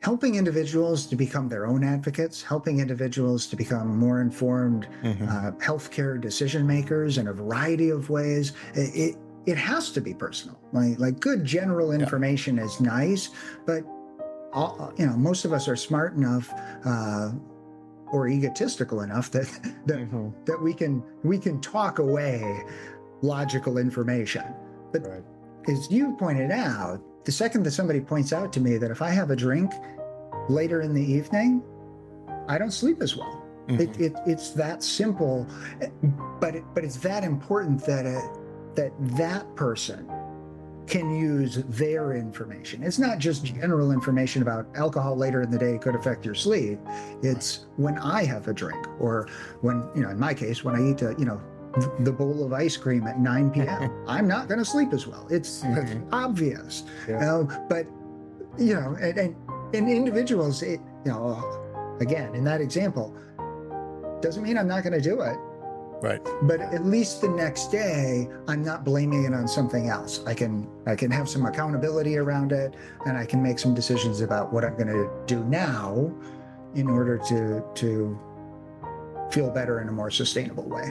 helping individuals to become their own advocates, helping individuals to become more informed mm-hmm. uh, healthcare decision makers in a variety of ways. It, it has to be personal. Like, like good general information yeah. is nice, but all, you know, most of us are smart enough uh, or egotistical enough that that, mm-hmm. that we can we can talk away logical information. But right. as you pointed out, the second that somebody points out to me that if I have a drink later in the evening, I don't sleep as well. Mm-hmm. It, it, it's that simple, but it, but it's that important that it, that that person can use their information. It's not just general information about alcohol later in the day could affect your sleep. It's when I have a drink, or when you know, in my case, when I eat a you know the bowl of ice cream at 9 p.m. I'm not going to sleep as well. It's mm-hmm. obvious. Yeah. You but you know, and, and in individuals, it you know, again, in that example, doesn't mean I'm not going to do it. Right. But at least the next day, I'm not blaming it on something else. I can I can have some accountability around it, and I can make some decisions about what I'm going to do now, in order to to feel better in a more sustainable way.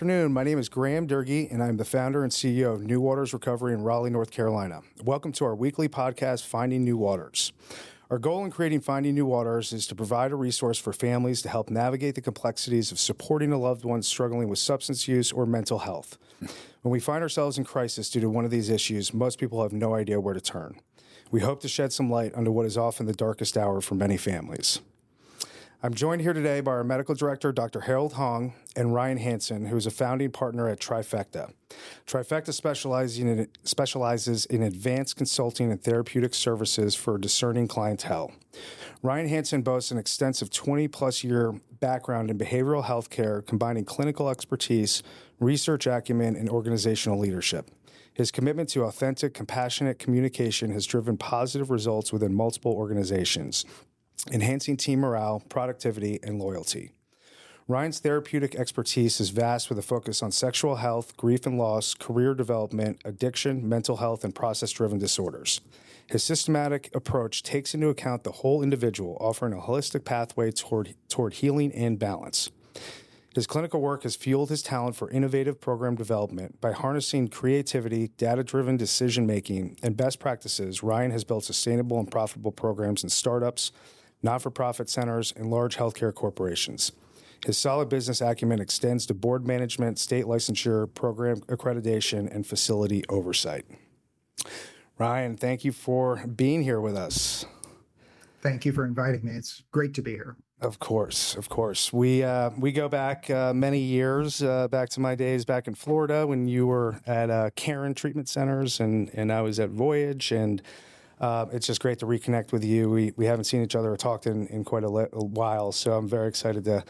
Afternoon. My name is Graham Durgee, and I'm the founder and CEO of New Waters Recovery in Raleigh, North Carolina. Welcome to our weekly podcast, Finding New Waters. Our goal in creating Finding New Waters is to provide a resource for families to help navigate the complexities of supporting a loved one struggling with substance use or mental health. When we find ourselves in crisis due to one of these issues, most people have no idea where to turn. We hope to shed some light onto what is often the darkest hour for many families. I'm joined here today by our medical director, Dr. Harold Hong, and Ryan Hanson, who is a founding partner at Trifecta. Trifecta specializes in advanced consulting and therapeutic services for discerning clientele. Ryan Hanson boasts an extensive 20 plus year background in behavioral health care, combining clinical expertise, research acumen, and organizational leadership. His commitment to authentic, compassionate communication has driven positive results within multiple organizations, enhancing team morale, productivity, and loyalty. Ryan's therapeutic expertise is vast with a focus on sexual health, grief and loss, career development, addiction, mental health, and process driven disorders. His systematic approach takes into account the whole individual, offering a holistic pathway toward, toward healing and balance. His clinical work has fueled his talent for innovative program development. By harnessing creativity, data driven decision making, and best practices, Ryan has built sustainable and profitable programs in startups, not for profit centers, and large healthcare corporations. His solid business acumen extends to board management, state licensure, program accreditation, and facility oversight. Ryan, thank you for being here with us. Thank you for inviting me. It's great to be here. Of course, of course. We uh, we go back uh, many years, uh, back to my days back in Florida when you were at uh, Caron Treatment Centers and and I was at Voyage and uh, it's just great to reconnect with you. We, we haven't seen each other or talked in, in quite a, a while, so I'm very excited to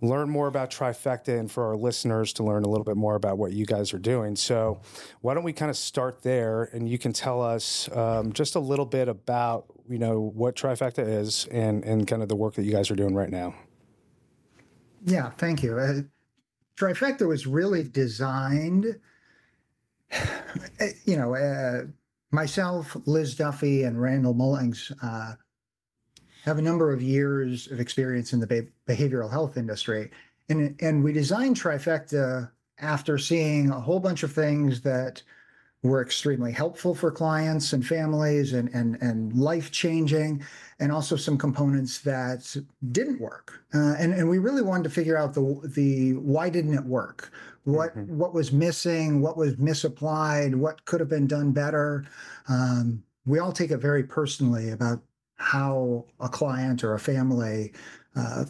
learn more about Trifecta and for our listeners to learn a little bit more about what you guys are doing. So, why don't we kind of start there and you can tell us um, just a little bit about you know what Trifecta is and and kind of the work that you guys are doing right now. Yeah, thank you. Uh, Trifecta was really designed, you know. Uh, myself, Liz Duffy, and Randall Mullings uh, have a number of years of experience in the be- behavioral health industry. And, and we designed Trifecta after seeing a whole bunch of things that were extremely helpful for clients and families and, and, and life changing, and also some components that didn't work. Uh, and, and we really wanted to figure out the, the why didn't it work? What mm-hmm. what was missing, what was misapplied, what could have been done better. Um, we all take it very personally about how a client or a family uh,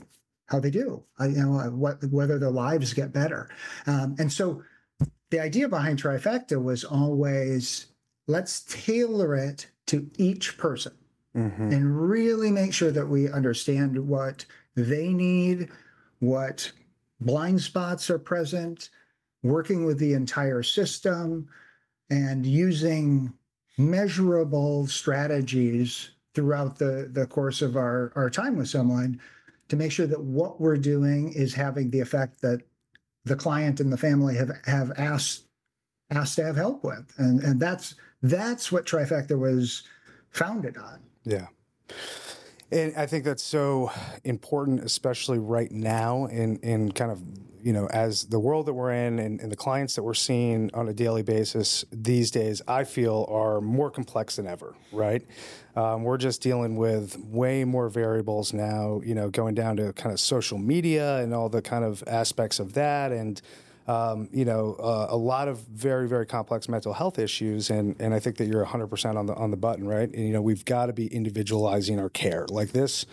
how they do, uh, you know, uh, what whether their lives get better. Um, and so, the idea behind Trifecta was always let's tailor it to each person mm-hmm. and really make sure that we understand what they need, what blind spots are present, working with the entire system, and using measurable strategies throughout the, the course of our, our time with someone to make sure that what we're doing is having the effect that the client and the family have, have asked asked to have help with. And and that's that's what Trifecta was founded on. Yeah. And I think that's so important, especially right now, in in kind of you know as the world that we're in and, and the clients that we're seeing on a daily basis these days, I feel are more complex than ever. Right, um, we're just dealing with way more variables now. You know, going down to kind of social media and all the kind of aspects of that, and um, you know, uh, a lot of very, very complex mental health issues, and and I think that you're 100 percent on the on the button, right? And you know, we've got to be individualizing our care, like this.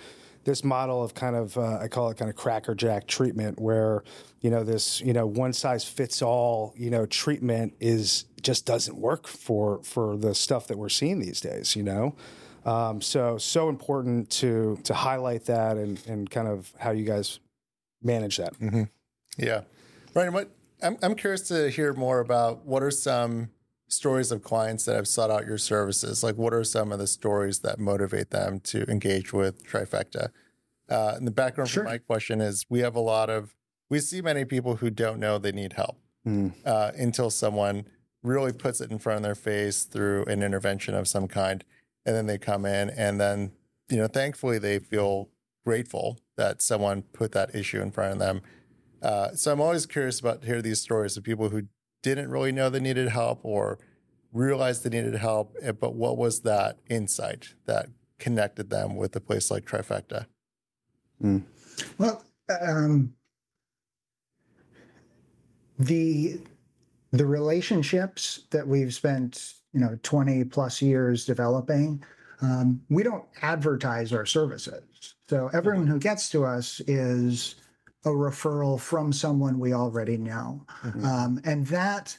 This model of kind of, uh, I call it kind of crackerjack treatment, where you know this, you know, one size fits all, you know, treatment is just doesn't work for for the stuff that we're seeing these days, you know. Um, so so important to to highlight that and and kind of how you guys manage that. Mm-hmm. Yeah, Ryan, what I'm, I'm curious to hear more about what are some stories of clients that have sought out your services? Like, what are some of the stories that motivate them to engage with Trifecta? Uh, and the background sure. for my question is we have a lot of, we see many people who don't know they need help mm. uh, until someone really puts it in front of their face through an intervention of some kind. And then they come in, and then, you know, thankfully they feel grateful that someone put that issue in front of them uh, so I'm always curious about to hear these stories of people who didn't really know they needed help or realized they needed help, eh, but what was that insight that connected them with a place like Trifecta? Mm. Well, um, the the relationships that we've spent you know 20 plus years developing um, we don't advertise our services so everyone who gets to us is a referral from someone we already know. Mm-hmm. Um, and that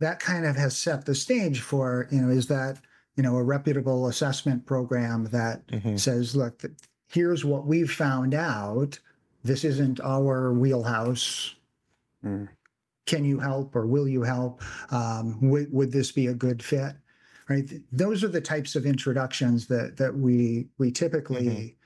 that kind of has set the stage for, you know, is that, you know, a reputable assessment program that mm-hmm. says, look, here's what we've found out. This isn't our wheelhouse. Mm. Can you help or will you help? Um, would, would this be a good fit? Right. Those are the types of introductions that that we we typically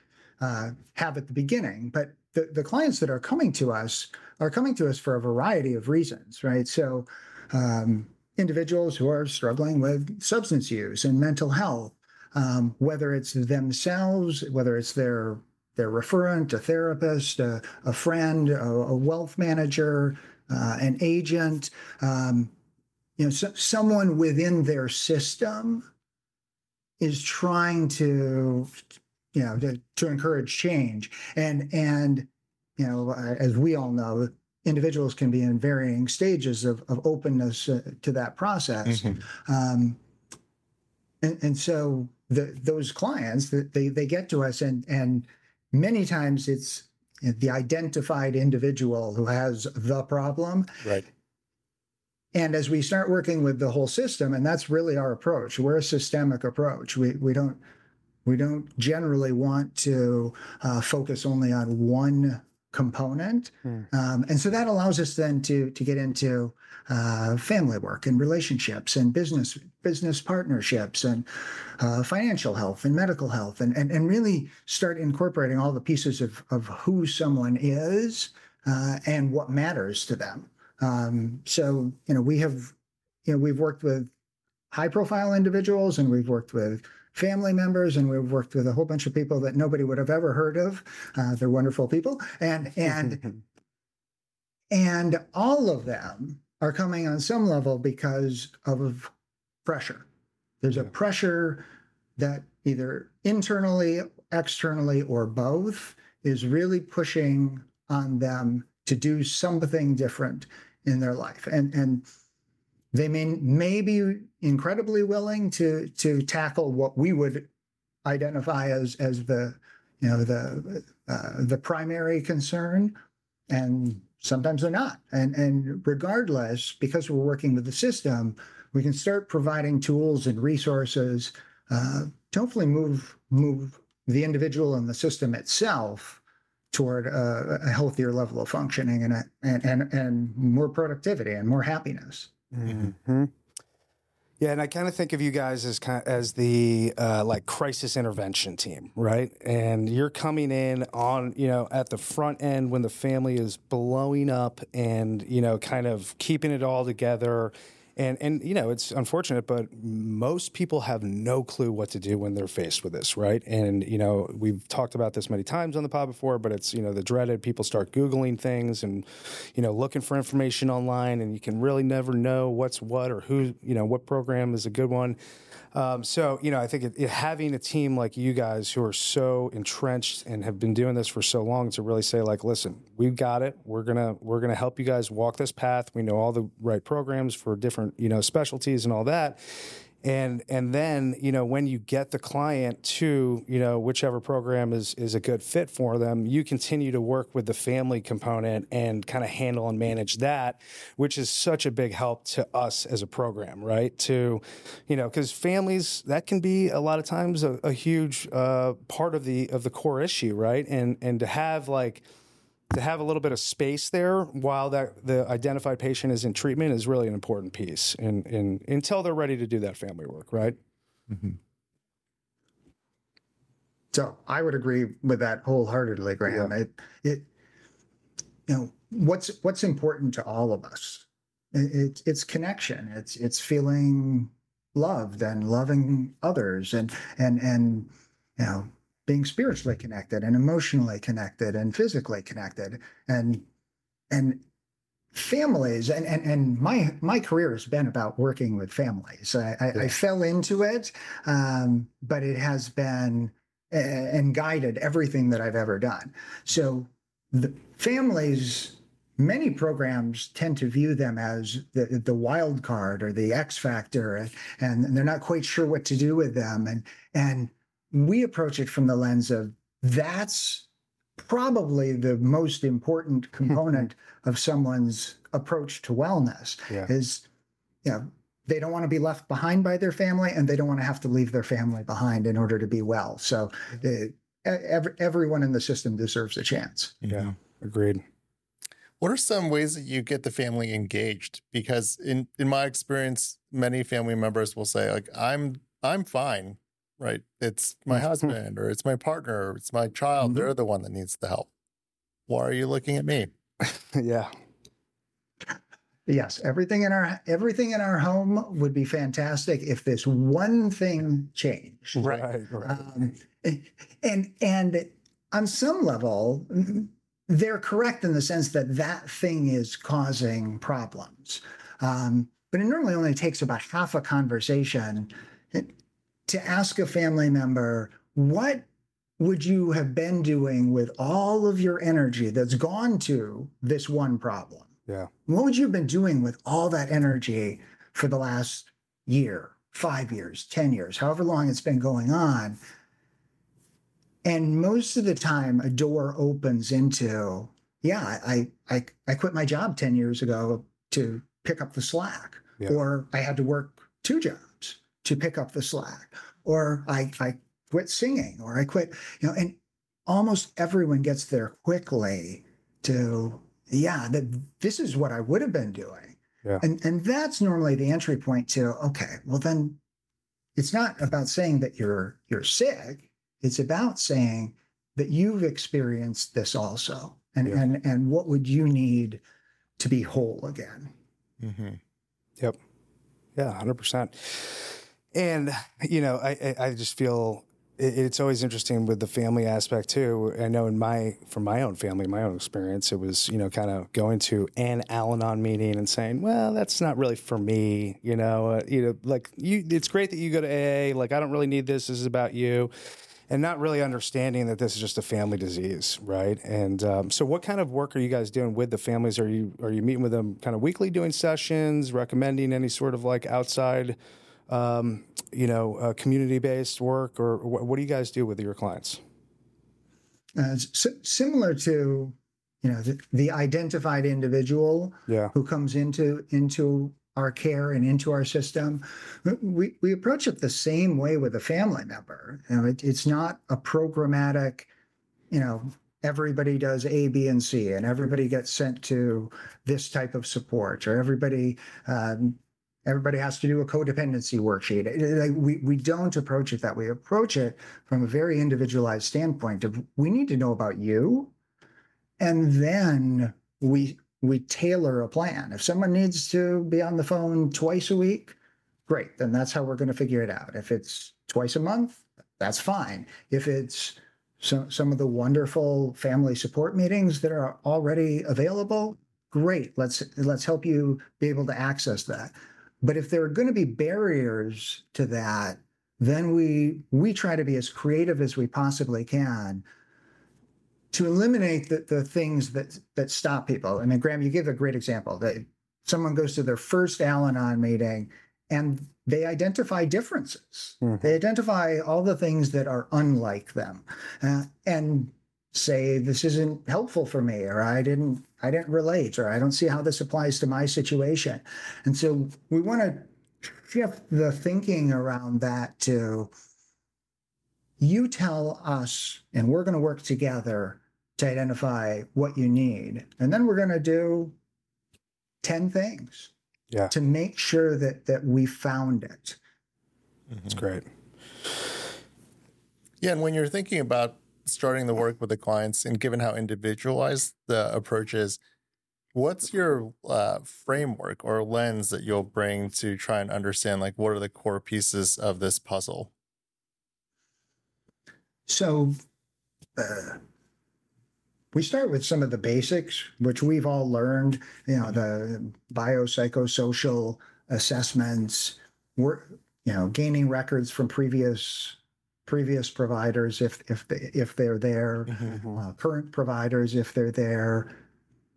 mm-hmm. uh, have at the beginning. But the, the clients that are coming to us are coming to us for a variety of reasons, right? So, um, individuals who are struggling with substance use and mental health, um, whether it's themselves, whether it's their their referent, a therapist, a, a friend, a, a, wealth manager, uh, an agent, um, you know, so, someone within their system is trying to you know, to, to encourage change. And and you know, as we all know, individuals can be in varying stages of, of openness uh, to that process. Mm-hmm. Um, and, and so the, those clients that they they get to us and and many times it's the identified individual who has the problem. Right. And as we start working with the whole system, and that's really our approach, we're a systemic approach. We we don't we don't generally want to uh, focus only on one component, mm. um, and so that allows us then to to get into uh, family work and relationships and business business partnerships and uh, financial health and medical health and, and and really start incorporating all the pieces of of who someone is uh, and what matters to them. Um, so you know we have you know we've worked with high profile individuals and we've worked with family members, and we've worked with a whole bunch of people that nobody would have ever heard of. Uh, they're wonderful people, and and and all of them are coming on some level because of pressure. There's a pressure that either internally, externally, or both is really pushing on them to do something different in their life. And and they may, may be incredibly willing to to tackle what we would identify as as the you know the uh, the primary concern, and sometimes they're not. And and regardless, because we're working with the system, we can start providing tools and resources uh, to hopefully move move the individual and the system itself toward a, a healthier level of functioning and, a, and and and more productivity and more happiness. Mm-hmm. Yeah, and I kind of think of you guys as kind of, as the uh, like crisis intervention team, right? And you're coming in on you know at the front end when the family is blowing up, and you know kind of keeping it all together and and you know it's unfortunate but most people have no clue what to do when they're faced with this right? And you know we've talked about this many times on the pod before but it's you know the dreaded people start googling things and you know looking for information online and you can really never know what's what or who you know what program is a good one um, so you know, I think it, it, having a team like you guys who are so entrenched and have been doing this for so long to really say like, listen, we've got it. We're gonna we're gonna help you guys walk this path. We know all the right programs for different you know specialties and all that and and then you know when you get the client to you know whichever program is is a good fit for them you continue to work with the family component and kind of handle and manage that which is such a big help to us as a program right? To you know because families that can be a lot of times a, a huge uh, part of the of the core issue right? And and to have like to have a little bit of space there while that the identified patient is in treatment is really an important piece and in, in, until they're ready to do that family work right mm-hmm. so i would agree with that wholeheartedly graham yeah. it, it you know what's what's important to all of us it, it, it's connection it's it's feeling loved and loving others and and and you know being spiritually connected and emotionally connected and physically connected and and families and, and and my my career has been about working with families. I, I, I fell into it um, but it has been uh, and guided everything that i've ever done. So the families many programs tend to view them as the, the wild card or the x factor and, and they're not quite sure what to do with them. And and we approach it from the lens of that's probably the most important component of someone's approach to wellness yeah. is you know they don't want to be left behind by their family and they don't want to have to leave their family behind in order to be well. So uh, every, everyone in the system deserves a chance. Yeah. Agreed. What are some ways that you get the family engaged? Because in in my experience many family members will say like i'm i'm fine right? It's my husband or it's my partner, or it's my child. Mm-hmm. They're the one that needs the help. Why are you looking at me? yeah. Yes, everything in our everything in our home would be fantastic if this one thing changed. Right, right. Um, and and on some level, they're correct in the sense that that thing is causing problems. Um, but it normally only takes about half a conversation to ask a family member, what would you have been doing with all of your energy that's gone to this one problem? Yeah. What would you have been doing with all that energy for the last year, five years, 10 years, however long it's been going on? And most of the time, a door opens into, yeah, I, I, I quit my job 10 years ago to pick up the slack, yeah. or I had to work two jobs to pick up the slack, or I, I quit singing, or I quit, you know, and almost everyone gets there quickly to, yeah, that this is what I would have been doing. Yeah. And and that's normally the entry point to, okay, well then it's not about saying that you're you're sick. It's about saying that you've experienced this also. And yeah. and and what would you need to be whole again? Mm-hmm. Yep. Yeah, hundred percent. And you know, I I just feel it's always interesting with the family aspect too. I know in my from my own family, my own experience, it was you know kind of going to an Al-Anon meeting and saying, "Well, that's not really for me." You know, uh, you know, like you, it's great that you go to AA. Like I don't really need this. This is about you. And not really understanding that this is just a family disease, right? And um, so, what kind of work are you guys doing with the families? Are you are you meeting with them kind of weekly, doing sessions, recommending any sort of like outside um, you know, uh, community based work, or what, what, do you guys do with your clients? Uh, similar to you know the, the identified individual yeah. who comes into into our care and into our system we, we approach it the same way with a family member you know it, it's not a programmatic you know everybody does A, B, and C, and everybody gets sent to this type of support, or everybody um, everybody has to do a codependency worksheet. We we don't approach it that way. We approach it from a very individualized standpoint of we need to know about you, and then we we tailor a plan. If someone needs to be on the phone twice a week, great. Then that's how we're going to figure it out. If it's twice a month, that's fine. If it's some some of the wonderful family support meetings that are already available, great. Let's let's help you be able to access that. But if there are going to be barriers to that, then we we try to be as creative as we possibly can to eliminate the, the things that that stop people. I mean, Graham, you give a great example that someone goes to their first Al-Anon meeting and they identify differences. Mm-hmm. They identify all the things that are unlike them, uh, and say this isn't helpful for me, or I didn't, I didn't relate, or I don't see how this applies to my situation. And so we want to shift the thinking around that to you tell us, and we're going to work together to identify what you need, and then we're going to do ten things yeah. to make sure that that we found it. That's great. Yeah, and when you're thinking about starting the work with the clients, and given how individualized the approach is, what's your uh, framework or lens that you'll bring to try and understand like what are the core pieces of this puzzle? So, uh, we start with some of the basics, which we've all learned, you know, the biopsychosocial assessments, we're, you know, gaining records from previous previous providers if if they, if they're there, mm-hmm. uh, current providers if they're there,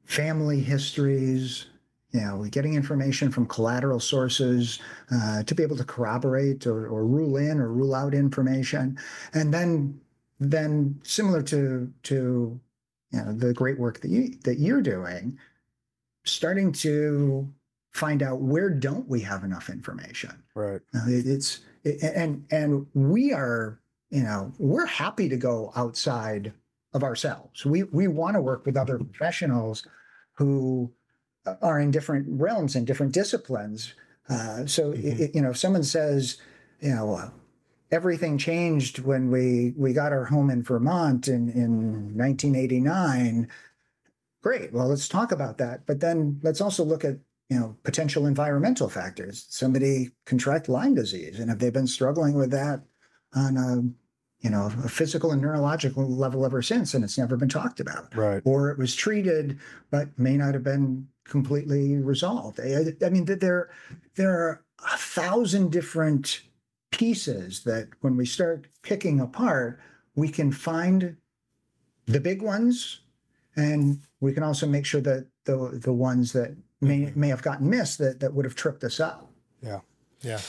family histories, you know, getting information from collateral sources uh, to be able to corroborate or, or rule in or rule out information, and then then similar to to you know the great work that you that you're doing starting to find out where don't we have enough information. Right. It, it's it, and and we are you know we're happy to go outside of ourselves we we want to work with other professionals who are in different realms and different disciplines uh, so mm-hmm. it, you know if someone says you know everything changed when we we got our home in Vermont in in 1989. Great. Well, let's talk about that. But then let's also look at you know potential environmental factors. Somebody contract Lyme disease, and have they been struggling with that on a you know a physical and neurological level ever since, and it's never been talked about. Right. Or it was treated, but may not have been completely resolved. I, I mean, there there are a thousand different pieces that when we start picking apart, we can find the big ones and we can also make sure that the the ones that may may have gotten missed that that would have tripped us up. Yeah. Yeah.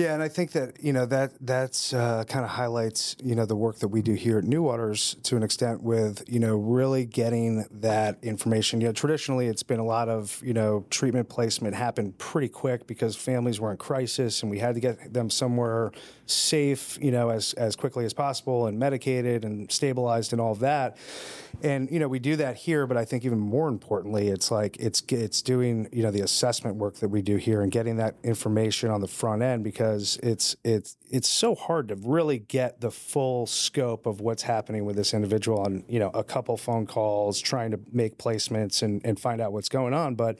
Yeah, and I think that you know that that's uh, kind of highlights you know the work that we do here at New Waters to an extent with you know really getting that information. You know, traditionally it's been a lot of you know treatment placement happened pretty quick because families were in crisis and we had to get them somewhere safe, you know, as as quickly as possible and medicated and stabilized and all of that. And you know, we do that here, but I think even more importantly, it's like it's it's doing you know the assessment work that we do here and getting that information on the front end because it's it's it's so hard to really get the full scope of what's happening with this individual on you know a couple phone calls trying to make placements and and find out what's going on. But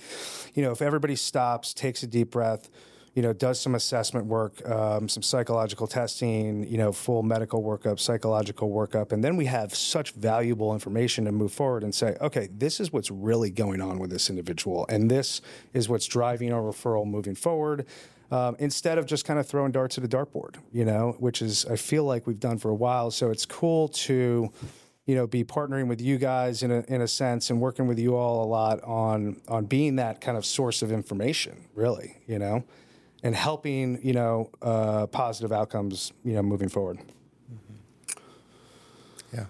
you know, if everybody stops, takes a deep breath you know, does some assessment work, um, some psychological testing, you know, full medical workup, psychological workup, and then we have such valuable information to move forward and say, okay, this is what's really going on with this individual, and this is what's driving our referral moving forward. Um, instead of just kind of throwing darts at a dartboard, you know, which is I feel like we've done for a while. So it's cool to you know, be partnering with you guys in a, in a sense and working with you all a lot on on being that kind of source of information, really, you know and helping you know uh, positive outcomes you know moving forward. Mm-hmm. Yeah.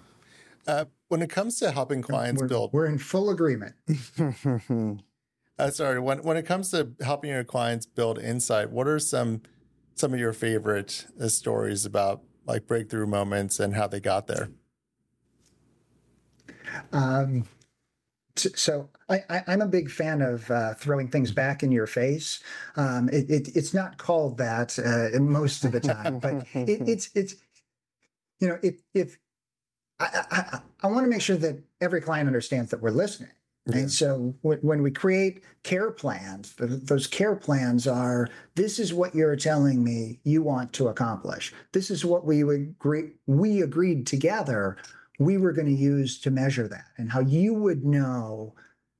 Uh, when it comes to helping clients we're, build, we're in full agreement. uh, sorry. When when it comes to helping your clients build insight, what are some some of your favorite uh, stories about like breakthrough moments and how they got there? Um, so I, am a big fan of uh, throwing things back in your face. Um, it, it, it's not called that uh, most of the time, but it, it's it's you know if if I, I, I want to make sure that every client understands that we're listening. Yeah. And so when we create care plans, those care plans are this is what you're telling me you want to accomplish. This is what we agree we agreed together we were going to use to measure that and how you would know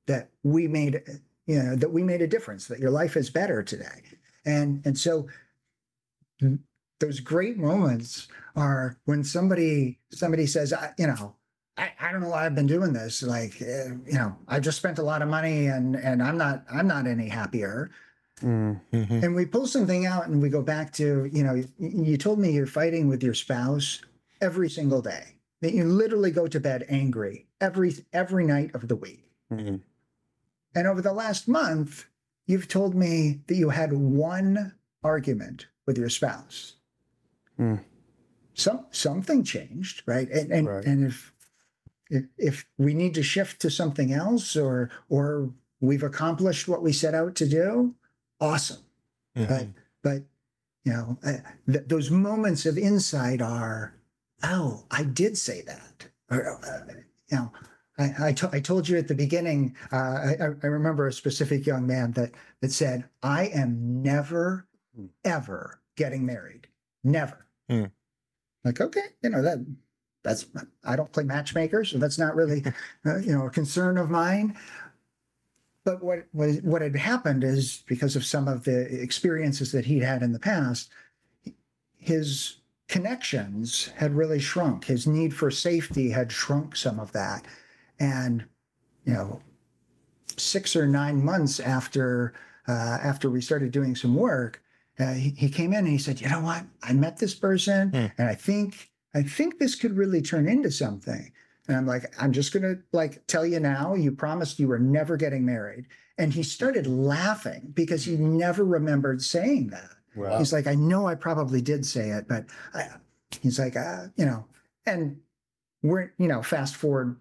that we made you know that we made a difference that your life is better today. And and so those great moments are when somebody somebody says you know I, I don't know why I've been doing this. Like, eh, you know, I just spent a lot of money and and I'm not I'm not any happier. Mm-hmm. And we pull something out and we go back to, you know, you told me you're fighting with your spouse every single day. That you literally go to bed angry every every night of the week. Mm-hmm. And over the last month, you've told me that you had one argument with your spouse. Mm. Some something changed, right? And and, right. and if if, if we need to shift to something else or or we've accomplished what we set out to do awesome mm-hmm. but but you know uh, th- those moments of insight are oh i did say that or uh, you know I, I, to, I, told you at the beginning, uh, I, I, remember a specific young man that, that said, I am never, mm. ever getting married. Never. Mm. Like, okay, you know, that that's I don't play matchmaker, so that's not really uh, you know a concern of mine. But what, what what had happened is because of some of the experiences that he'd had in the past, his connections had really shrunk. His need for safety had shrunk some of that, and you know, six or nine months after uh, after we started doing some work, uh, he, he, came in and he said, "You know what? I met this person, mm. and I think I think this could really turn into something. And I'm like, I'm just going to like tell you now, you promised you were never getting married. And he started laughing because he never remembered saying that. Wow. He's like, I know I probably did say it, but I, he's like, uh, you know, and we're, you know, fast forward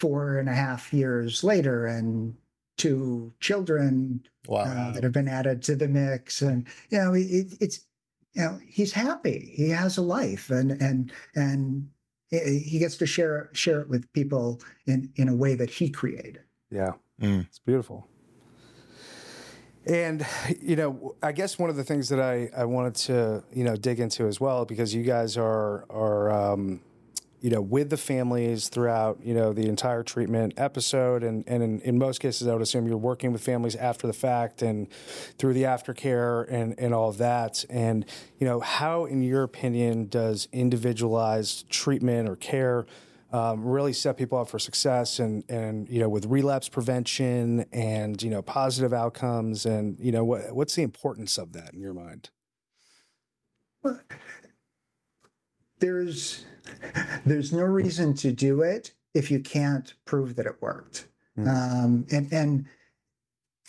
four and a half years later and two children wow. uh, that have been added to the mix. And, you know, it, it's, you know he's happy. He has a life and and and he gets to share share it with people in in a way that he created. Yeah. Mm. it's beautiful. And you know i guess one of the things that i i wanted to you know dig into as well because you guys are are um, you know, with the families throughout, you know, the entire treatment episode. And, and in, in, most cases, I would assume you're working with families after the fact and through the aftercare and, and all that. And, you know, how, in your opinion, does individualized treatment or care um, really set people up for success and, and, you know, with relapse prevention and, you know, positive outcomes? And, you know, what, what's the importance of that in your mind? Well, there's there's no reason to do it if you can't prove that it worked. Mm. Um, and and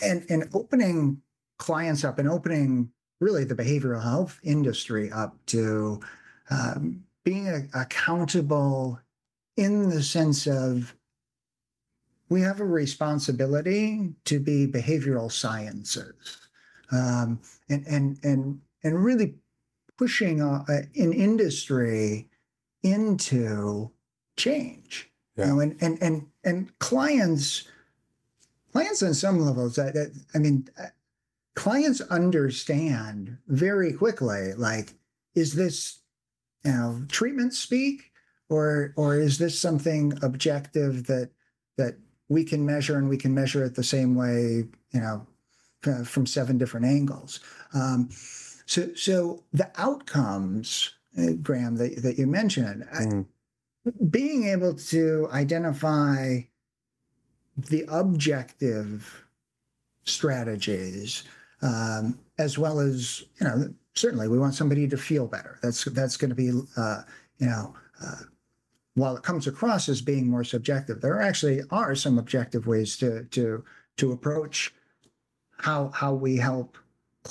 and and opening clients up and opening really the behavioral health industry up to um, being a, accountable in the sense of we have a responsibility to be behavioral sciences um, and and and and really pushing uh, an industry into change. Yeah. You know, and and and and clients, clients on some levels. That, that I mean, uh, clients understand very quickly. Like, is this you know treatment speak, or or is this something objective that that we can measure and we can measure it the same way? You know, from seven different angles. Um, so so the outcomes uh, Graham, that, that you mentioned. Mm. being able to identify the objective strategies, um, as well as you know, certainly we want somebody to feel better. That's that's going to be uh, you know. Uh, while it comes across as being more subjective, there actually are some objective ways to to to approach how how we help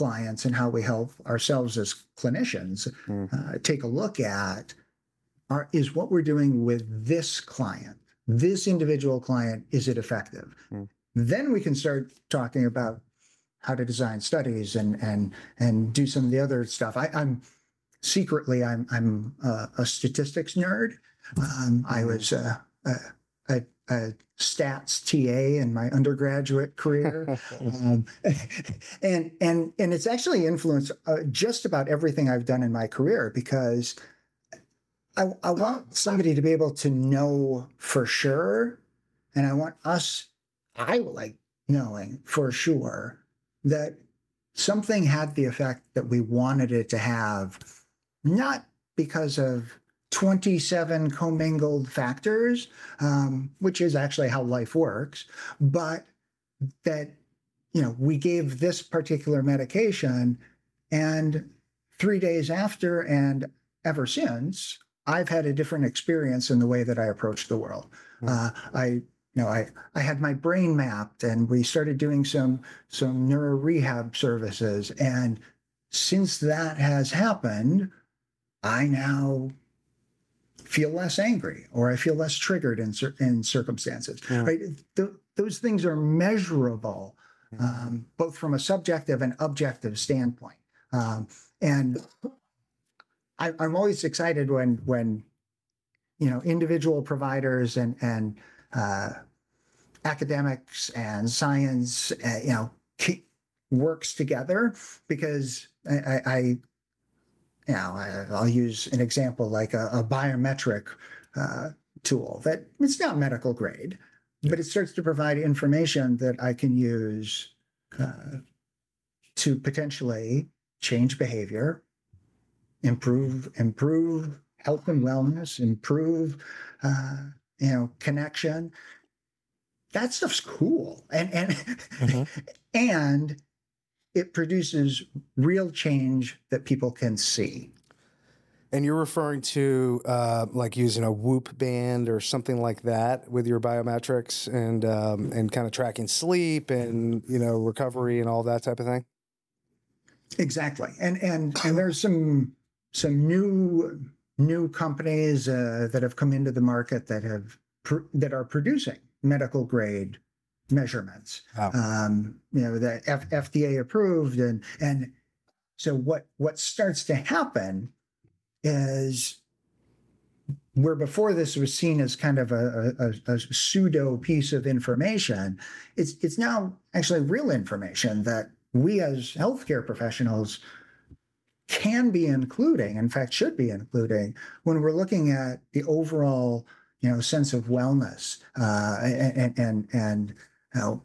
clients and how we help ourselves as clinicians mm. uh, take a look at are, is what we're doing with this client this individual client, is it effective? Mm. Then we can start talking about how to design studies and and and do some of the other stuff. I, I'm secretly I'm I'm a, a statistics nerd. Um, I was uh, a, stats TA in my undergraduate career, um, and and and it's actually influenced uh, just about everything I've done in my career because I, I want somebody to be able to know for sure, and I want us, I like knowing for sure that something had the effect that we wanted it to have, not because of 27 commingled factors, um, which is actually how life works, but that, you know, we gave this particular medication and three days after and ever since, I've had a different experience in the way that I approach the world. Hmm. Uh, I, you know, I, I had my brain mapped and we started doing some, some neuro rehab services. And since that has happened, I now feel less angry or I feel less triggered in, in circumstances, Yeah. right? Th- those things are measurable, um, both from a subjective and objective standpoint. Um, and I, I'm always excited when, when, you know, individual providers and, and, uh, academics and science, uh, you know, works together because I, I you know, I, I'll use an example like a, a biometric uh, tool that it's not medical grade, but it starts to provide information that I can use uh, to potentially change behavior, improve improve health and wellness, improve uh, you know connection. That stuff's cool, and and Mhm. and it produces real change that people can see. And you're referring to uh, like using a Whoop band or something like that with your biometrics and um, and kind of tracking sleep and you know recovery and all that type of thing. Exactly, and and and there's some some new new companies uh, that have come into the market that have pr- that are producing medical grade measurements. Wow. Um, you know, the F- FDA approved, and and so what what starts to happen is where before this was seen as kind of a, a, a pseudo piece of information, it's it's now actually real information that we as healthcare professionals can be including, in fact, should be including when we're looking at the overall, you know, sense of wellness uh, and and and you know,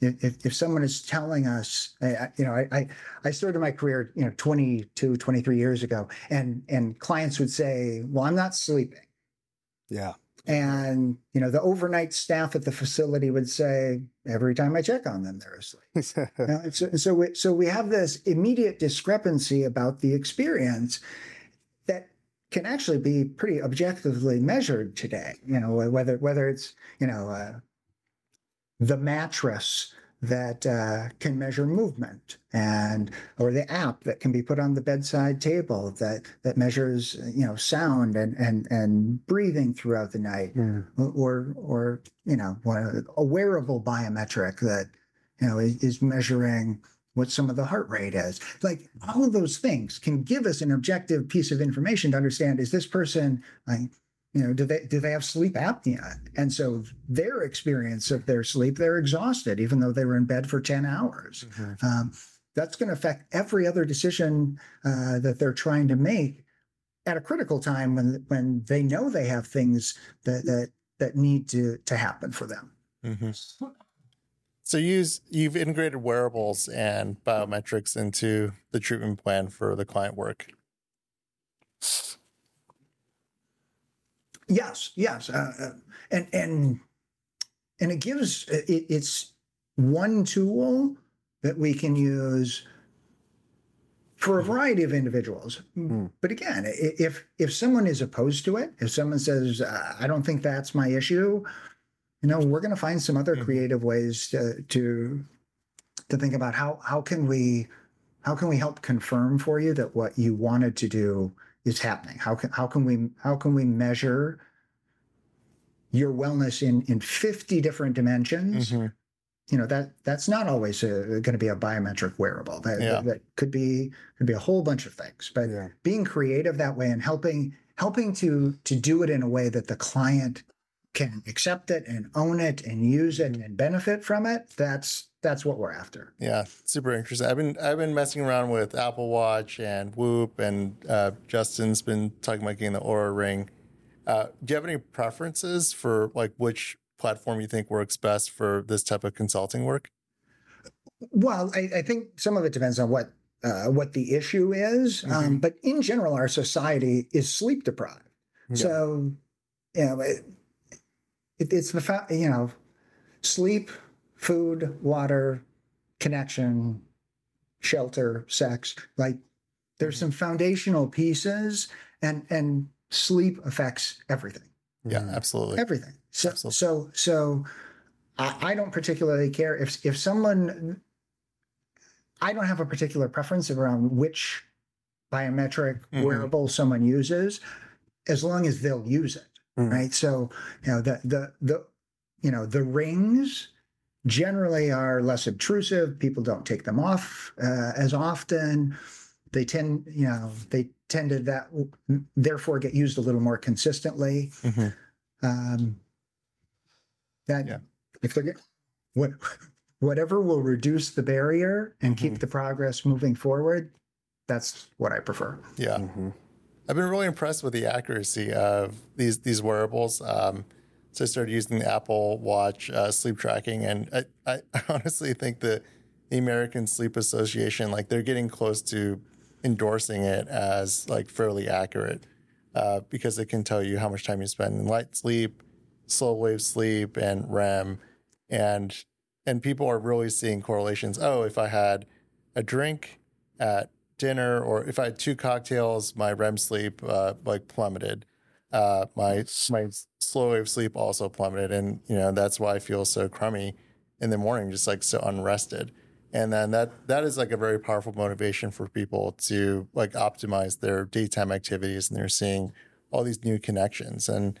if, if someone is telling us, I- you know, I, I, I started my career, you know, 22, 23 years ago, and, and clients would say, well, I'm not sleeping. Yeah. And, you know, the overnight staff at the facility would say, every time I check on them, they're asleep. You know, and so, so, we, so we have this immediate discrepancy about the experience that can actually be pretty objectively measured today. You know, whether whether it's you know uh, the mattress that uh, can measure movement and or the app that can be put on the bedside table that that measures you know sound and and and breathing throughout the night Hmm. or or you know a wearable biometric that you know is, is measuring what some of the heart rate is like all of those things can give us an objective piece of information to understand is this person like you know do they do they have sleep apnea and so their experience of their sleep they're exhausted even though they were in bed for 10 hours Mhm. um, that's going to affect every other decision uh, that they're trying to make at a critical time when when they know they have things that that that need to to happen for them. Mhm. So use you've integrated wearables and biometrics into the treatment plan for the client work. Yes, yes, uh, uh, and and and it gives it, it's one tool that we can use for a variety of individuals. Hmm. But again, if if someone is opposed to it, if someone says uh, I don't think that's my issue, you know, we're going to find some other Mhm. creative ways to to to think about how how can we how can we help confirm for you that what you wanted to do is happening? How can how can we how can we measure your wellness in in 50 different dimensions Mhm. you know that that's not always going to be a biometric wearable that, Yeah. that could be could be a whole bunch of things but Yeah. being creative that way and helping helping to to do it in a way that the client can accept it and own it and use it and benefit from it that's that's what we're after Yeah, super interesting. I've been I've been messing around with Apple Watch and Whoop, and uh, Justin's been talking about getting the Oura Ring. Uh, do you have any preferences for like which platform you think works best for this type of consulting work? Well, I, I think some of it depends on what uh, what the issue is, um, but in general, our society is sleep deprived. Yeah. So, you know, it, it, it's the fact you know, sleep, food, water, connection, shelter, sex. Like, there's some foundational pieces, and and sleep affects everything Yeah, absolutely. everything. So Absolutely. so so I, I don't particularly care if if someone I don't have a particular preference around which biometric Mhm. wearable someone uses as long as they'll use it. Mhm. Right. So, you know, the the the you know, the rings generally are less obtrusive. People don't take them off uh, as often. They tend, you know, they tend to that therefore get used a little more consistently Mhm. um, that Yeah. if they're get, what whatever will reduce the barrier and keep Mhm. the progress moving forward that's what i prefer Yeah. Mhm. I've been really impressed with the accuracy of these these wearables. Um, so I started using the Apple Watch uh, sleep tracking, and I, I honestly think that the American Sleep Association, like they're getting close to endorsing it as like fairly accurate, uh, because it can tell you how much time you spend in light sleep, slow wave sleep, and REM, and and people are really seeing correlations. Oh, if I had a drink at dinner or if I had two cocktails, my REM sleep uh, like plummeted. Uh, my my slow wave sleep also plummeted, and you know that's why I feel so crummy in the morning, just like so unrested. And then that that is like a very powerful motivation for people to like optimize their daytime activities, and they're seeing all these new connections. And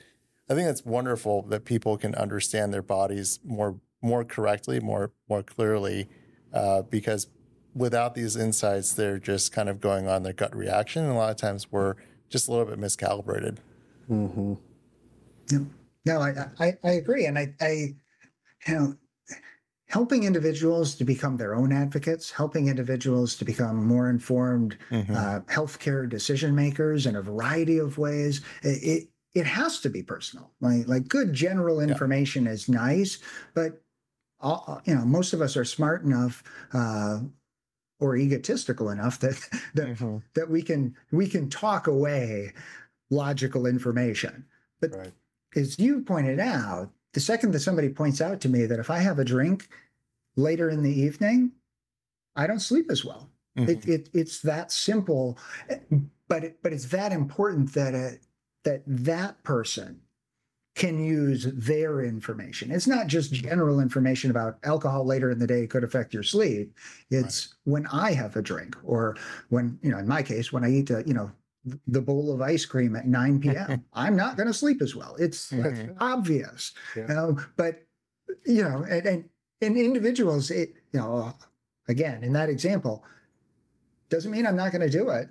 I think it's wonderful that people can understand their bodies more more correctly, more more clearly, uh, because without these insights, they're just kind of going on their gut reaction. And a lot of times we're just a little bit miscalibrated. Mhm. no i i, I agree and i i you know helping individuals to become their own advocates helping individuals to become more informed Mhm. uh, healthcare decision makers in a variety of ways it, it it has to be personal like like good general information is nice but all, you know most of us are smart enough uh, or egotistical enough that that Mhm. that we can we can talk away logical information. But Right. as you pointed out the second that somebody points out to me that if i have a drink later in the evening i don't sleep as well. Mhm. it, it it's that simple. But it, but it's that important that it, that that person can use their information. It's not just general information about alcohol later in the day could affect your sleep. It's when i have a drink or when you know in my case when i eat a, you know the bowl of ice cream at 9 p.m i'm not going to sleep as well it's Mhm. obvious Yeah. you know but you know and and, and individuals it you know again in that example doesn't mean i'm not going to do it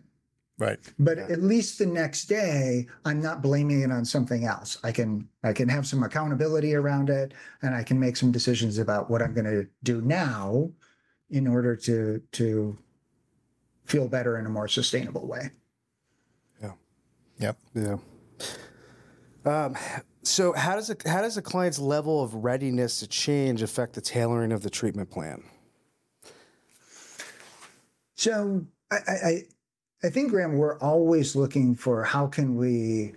Right. but Yeah. at least the next day i'm not blaming it on something else i can i can have some accountability around it and i can make some decisions about what i'm going to do now in order to to feel better in a more sustainable way Yep. Yeah. Um, so how does a, how does a client's level of readiness to change affect the tailoring of the treatment plan? So I, I, I- I think Graham, we're always looking for how can we,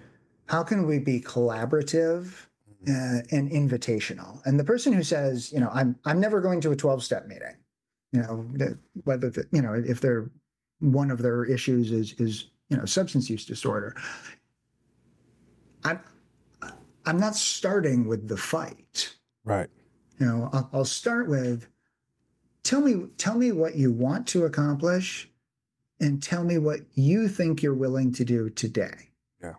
how can we be collaborative uh, and invitational. And the person who says, you know, I'm I'm never going to a 12 step meeting, you know, whether the, you know if they're one of their issues is is you know substance use disorder. I'm I'm not starting with the fight Right. you know I'll, I'll start with tell me tell me what you want to accomplish and tell me what you think you're willing to do today Yeah.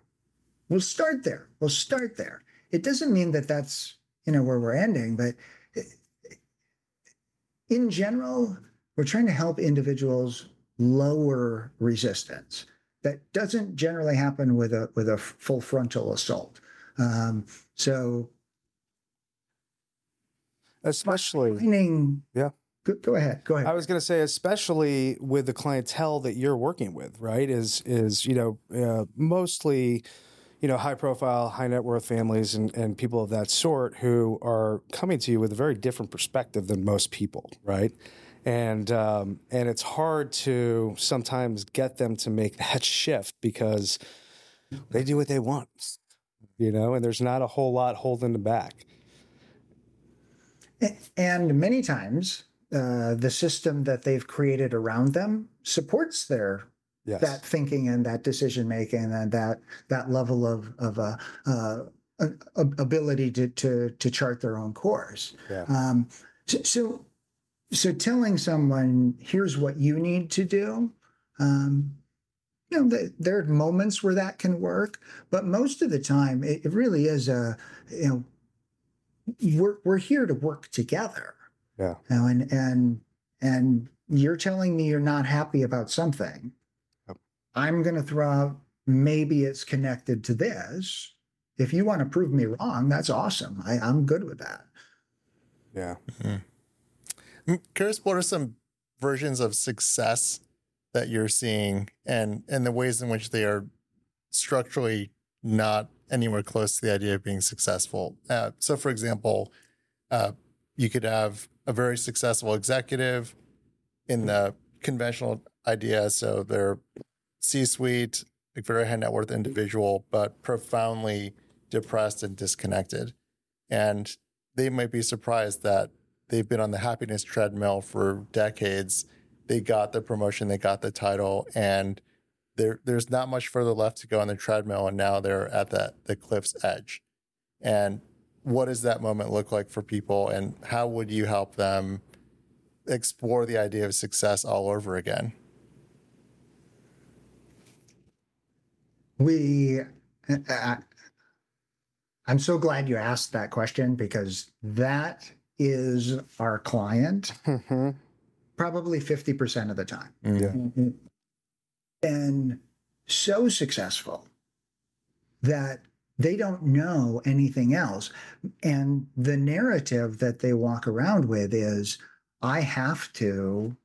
we'll start there we'll start there it doesn't mean that that's you know where we're ending, but in general, we're trying to help individuals lower resistance. That doesn't generally happen with a with a full frontal assault. Um, so, especially finding, yeah. Go, go, ahead. Go ahead. I was going to say, especially with the clientele that you're working with, right? Is is you know uh, mostly you know high profile, high net worth families and and people of that sort who are coming to you with a very different perspective than most people, right? And um, and it's hard to sometimes get them to make that shift because they do what they want, you know, and there's not a whole lot holding them back. And many times, uh, the system that they've created around them supports their yes. that thinking and that decision making and that that level of of uh, uh, ability to to to chart their own course. Yeah. Um, so, so so telling someone here's what you need to do um, you know there are moments where that can work but most of the time it, it really is a you know we're, we're here to work together. Yeah. You know, and and and you're telling me you're not happy about something. Yep. i'm going to throw out maybe it's connected to this. If you want to prove me wrong that's awesome. I, i'm good with that. Yeah. Mm-hmm. I'm curious, what are some versions of success that you're seeing and and the ways in which they are structurally not anywhere close to the idea of being successful. Uh, so, for example, uh, you could have a very successful executive in the conventional idea. So they're C-suite, a very high net worth individual, but profoundly depressed and disconnected. And they might be surprised that they've been on the happiness treadmill for decades. They got the promotion, they got the title, and there's not much further left to go on the treadmill, and now they're at that the cliff's edge. And what does that moment look like for people, and how would you help them explore the idea of success all over again? We, uh, I'm so glad you asked that question because that is our client mm-hmm. probably 50% of the time. Yeah. Mm-hmm. And so successful that they don't know anything else. And the narrative that they walk around with is I have to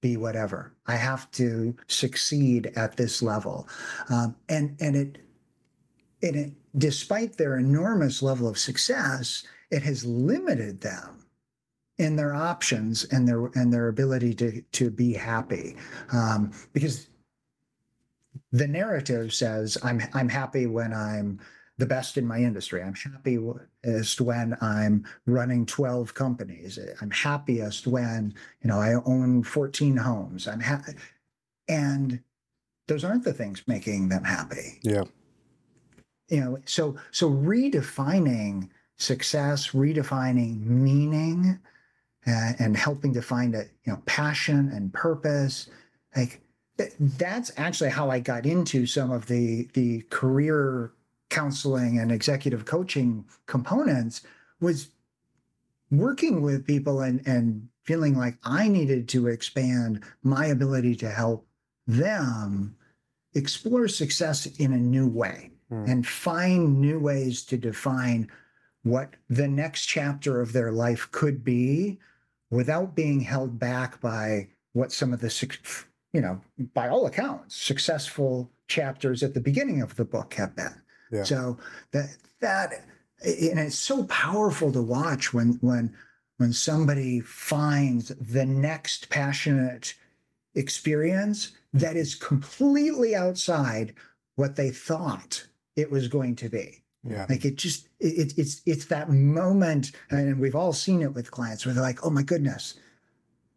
be whatever. I have to succeed at this level. Um, and and it and it despite their enormous level of success, it has limited them in their options and their and their ability to to be happy um, because the narrative says I'm I'm happy when I'm the best in my industry. I'm happiest when I'm running 12 companies. I'm happiest when, you know, I own 14 homes. I'm happy. And those aren't the things making them happy. Yeah. You know, so so redefining success, redefining meaning, uh, and helping to find a you know passion and purpose. Like that's actually how I got into some of the the career counseling and executive coaching components was working with people and and feeling like I needed to expand my ability to help them explore success in a new way mm. and find new ways to define what the next chapter of their life could be without being held back by what some of the, you know, by all accounts, successful chapters at the beginning of the book have been. Yeah. So that, that, and it's so powerful to watch when, when, when somebody finds the next passionate experience that is completely outside what they thought it was going to be. Yeah. Like it just it, it's it's that moment, and we've all seen it with clients where they're like, "Oh my goodness,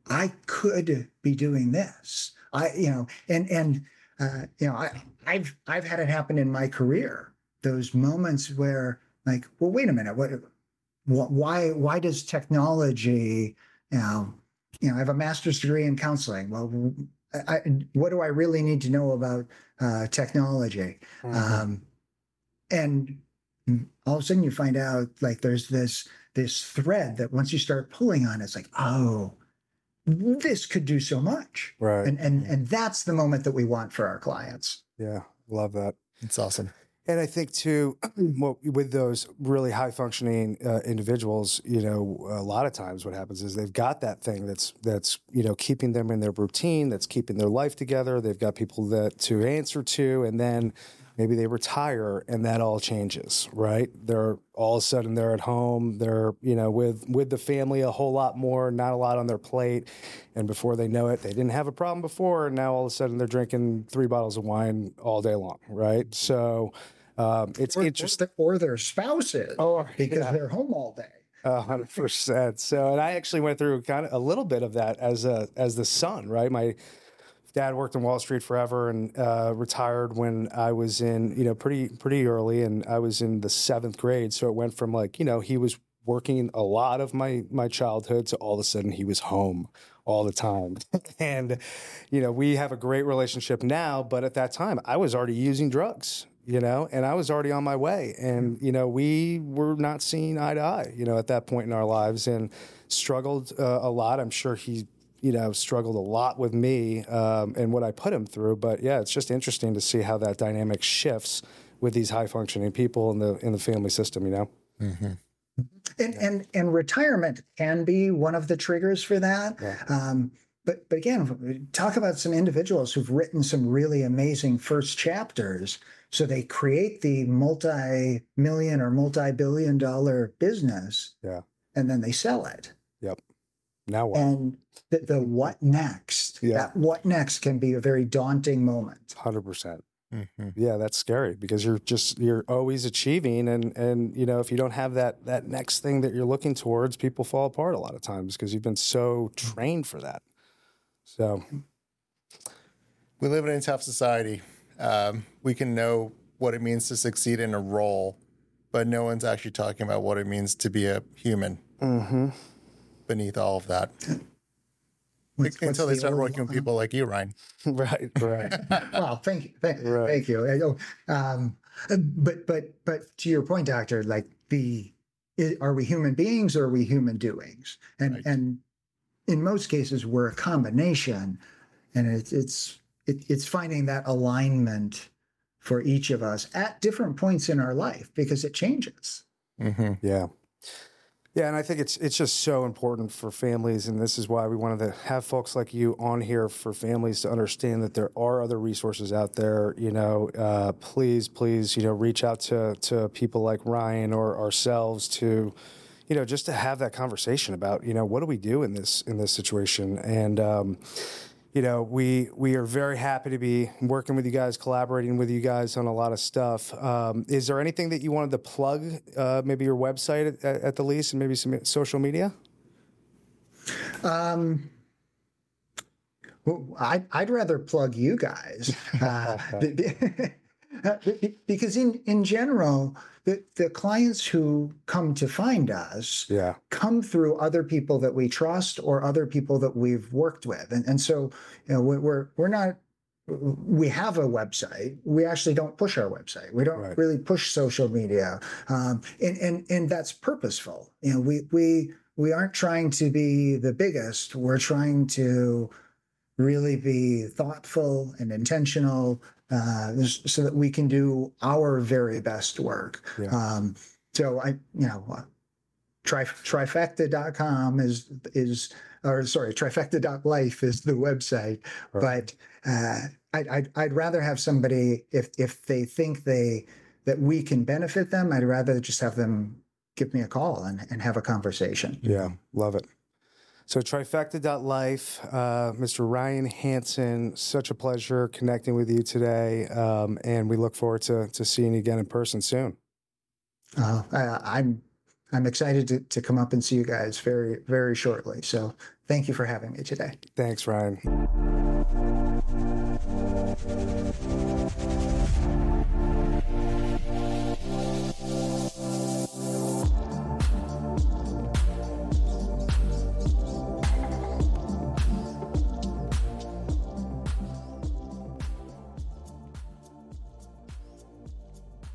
I could be doing this." I you know, and and uh, you know, I I've I've had it happen in my career. Those moments where like, well, wait a minute, what, what why why does technology, you know, you know, I have a master's degree in counseling. Well, I, what do I really need to know about uh, technology? Mm-hmm. Um, and And all of a sudden you find out like there's this this thread that once you start pulling on, it's like, oh, this could do so much. Right. And and and that's the moment that we want for our clients. Yeah. Love that. It's awesome. And I think too, well, with those really high functioning uh, individuals, you know, a lot of times what happens is they've got that thing that's that's you know keeping them in their routine, that's keeping their life together. They've got people that to answer to, and then maybe they retire, and that all changes, right? They're all of a sudden they're at home, they're you know with with the family a whole lot more, not a lot on their plate, and before they know it, they didn't have a problem before, and now all of a sudden they're drinking three bottles of wine all day long, right? So. Um, it's or, interesting. Or their spouses, Oh, because yeah. they're home all day. Hundred percent. So, and I actually went through kind of a little bit of that as a as the son, right? My dad worked on Wall Street forever and uh, retired when I was in, you know, pretty pretty early, and I was in the seventh grade. So it went from like, you know, he was working a lot of my my childhood to all of a sudden he was home all the time, and you know, we have a great relationship now. But at that time, I was already using drugs you know, and I was already on my way. And, you know, we were not seeing eye to eye, you know, at that point in our lives and struggled uh, a lot. I'm sure he, you know, struggled a lot with me um, and what I put him through. But yeah, it's just interesting to see how that dynamic shifts with these high functioning people in the in the family system, you know. Mm-hmm. And and and retirement can be one of the triggers for that. Yeah. Um, but but again, talk about some individuals who've written some really amazing first chapters. So they create the multi-million or multi-billion dollar business. Yeah. And then they sell it. Now what? And the, the what next? Yeah. That what next can be a very daunting moment. Hundred percent. Mm-hmm. Yeah, that's scary because you're just you're always achieving, and and you know if you don't have that that next thing that you're looking towards, people fall apart a lot of times because you've been so trained for that. So We live in a tough society. Um, we can know what it means to succeed in a role, but no one's actually talking about what it means to be a human mm-hmm. Beneath all of that. What's- what's Until they the start working with people like you, Ryan. right, right, well, thank you, thank, Right. thank you. I um, but but but to your point, doctor, like the are we human beings or are we human doings? And Right. and in most cases, we're a combination, and it's it's it, it's finding that alignment for each of us at different points in our life because it changes. Mm-hmm. yeah, yeah. And I think it's it's just so important for families, and this is why we wanted to have folks like you on here for families to understand that there are other resources out there. You know, uh, please, please, you know, reach out to to people like Ryan or ourselves to you know, just to have that conversation about, you know, what do we do in this in this situation? And um, you know, we we are very happy to be working with you guys, collaborating with you guys on a lot of stuff. Um, is there anything that you wanted to plug? Uh, maybe your website at, at the least, and maybe some social media. Um, well, I'd, I'd rather plug you guys uh, be- be- because in, in general, the, the clients who come to find us Yeah, come through other people that we trust or other people that we've worked with. And, and so, you know, we're, we're, not, we have a website. We actually don't push our website. We don't Right. really push social media. Um, and, and, and that's purposeful. You know, we, we, we aren't trying to be the biggest. We're trying to really be thoughtful and intentional so that we can do our very best work. Yeah. Um, so I, you know, uh, tri- trifecta.com is, is, or sorry, trifecta.life is the website. Right. But uh, I'd, I'd, I'd rather have somebody, if, if they think they, that we can benefit them, I'd rather just have them give me a call and, and have a conversation. yeah, love it. So trifecta.life, uh, Mr. Ryan Hanson, such a pleasure connecting with you today, um, and we look forward to to seeing you again in person soon. Uh, I, I'm I'm excited to, to come up and see you guys very very shortly. So thank you for having me today. Thanks, Ryan.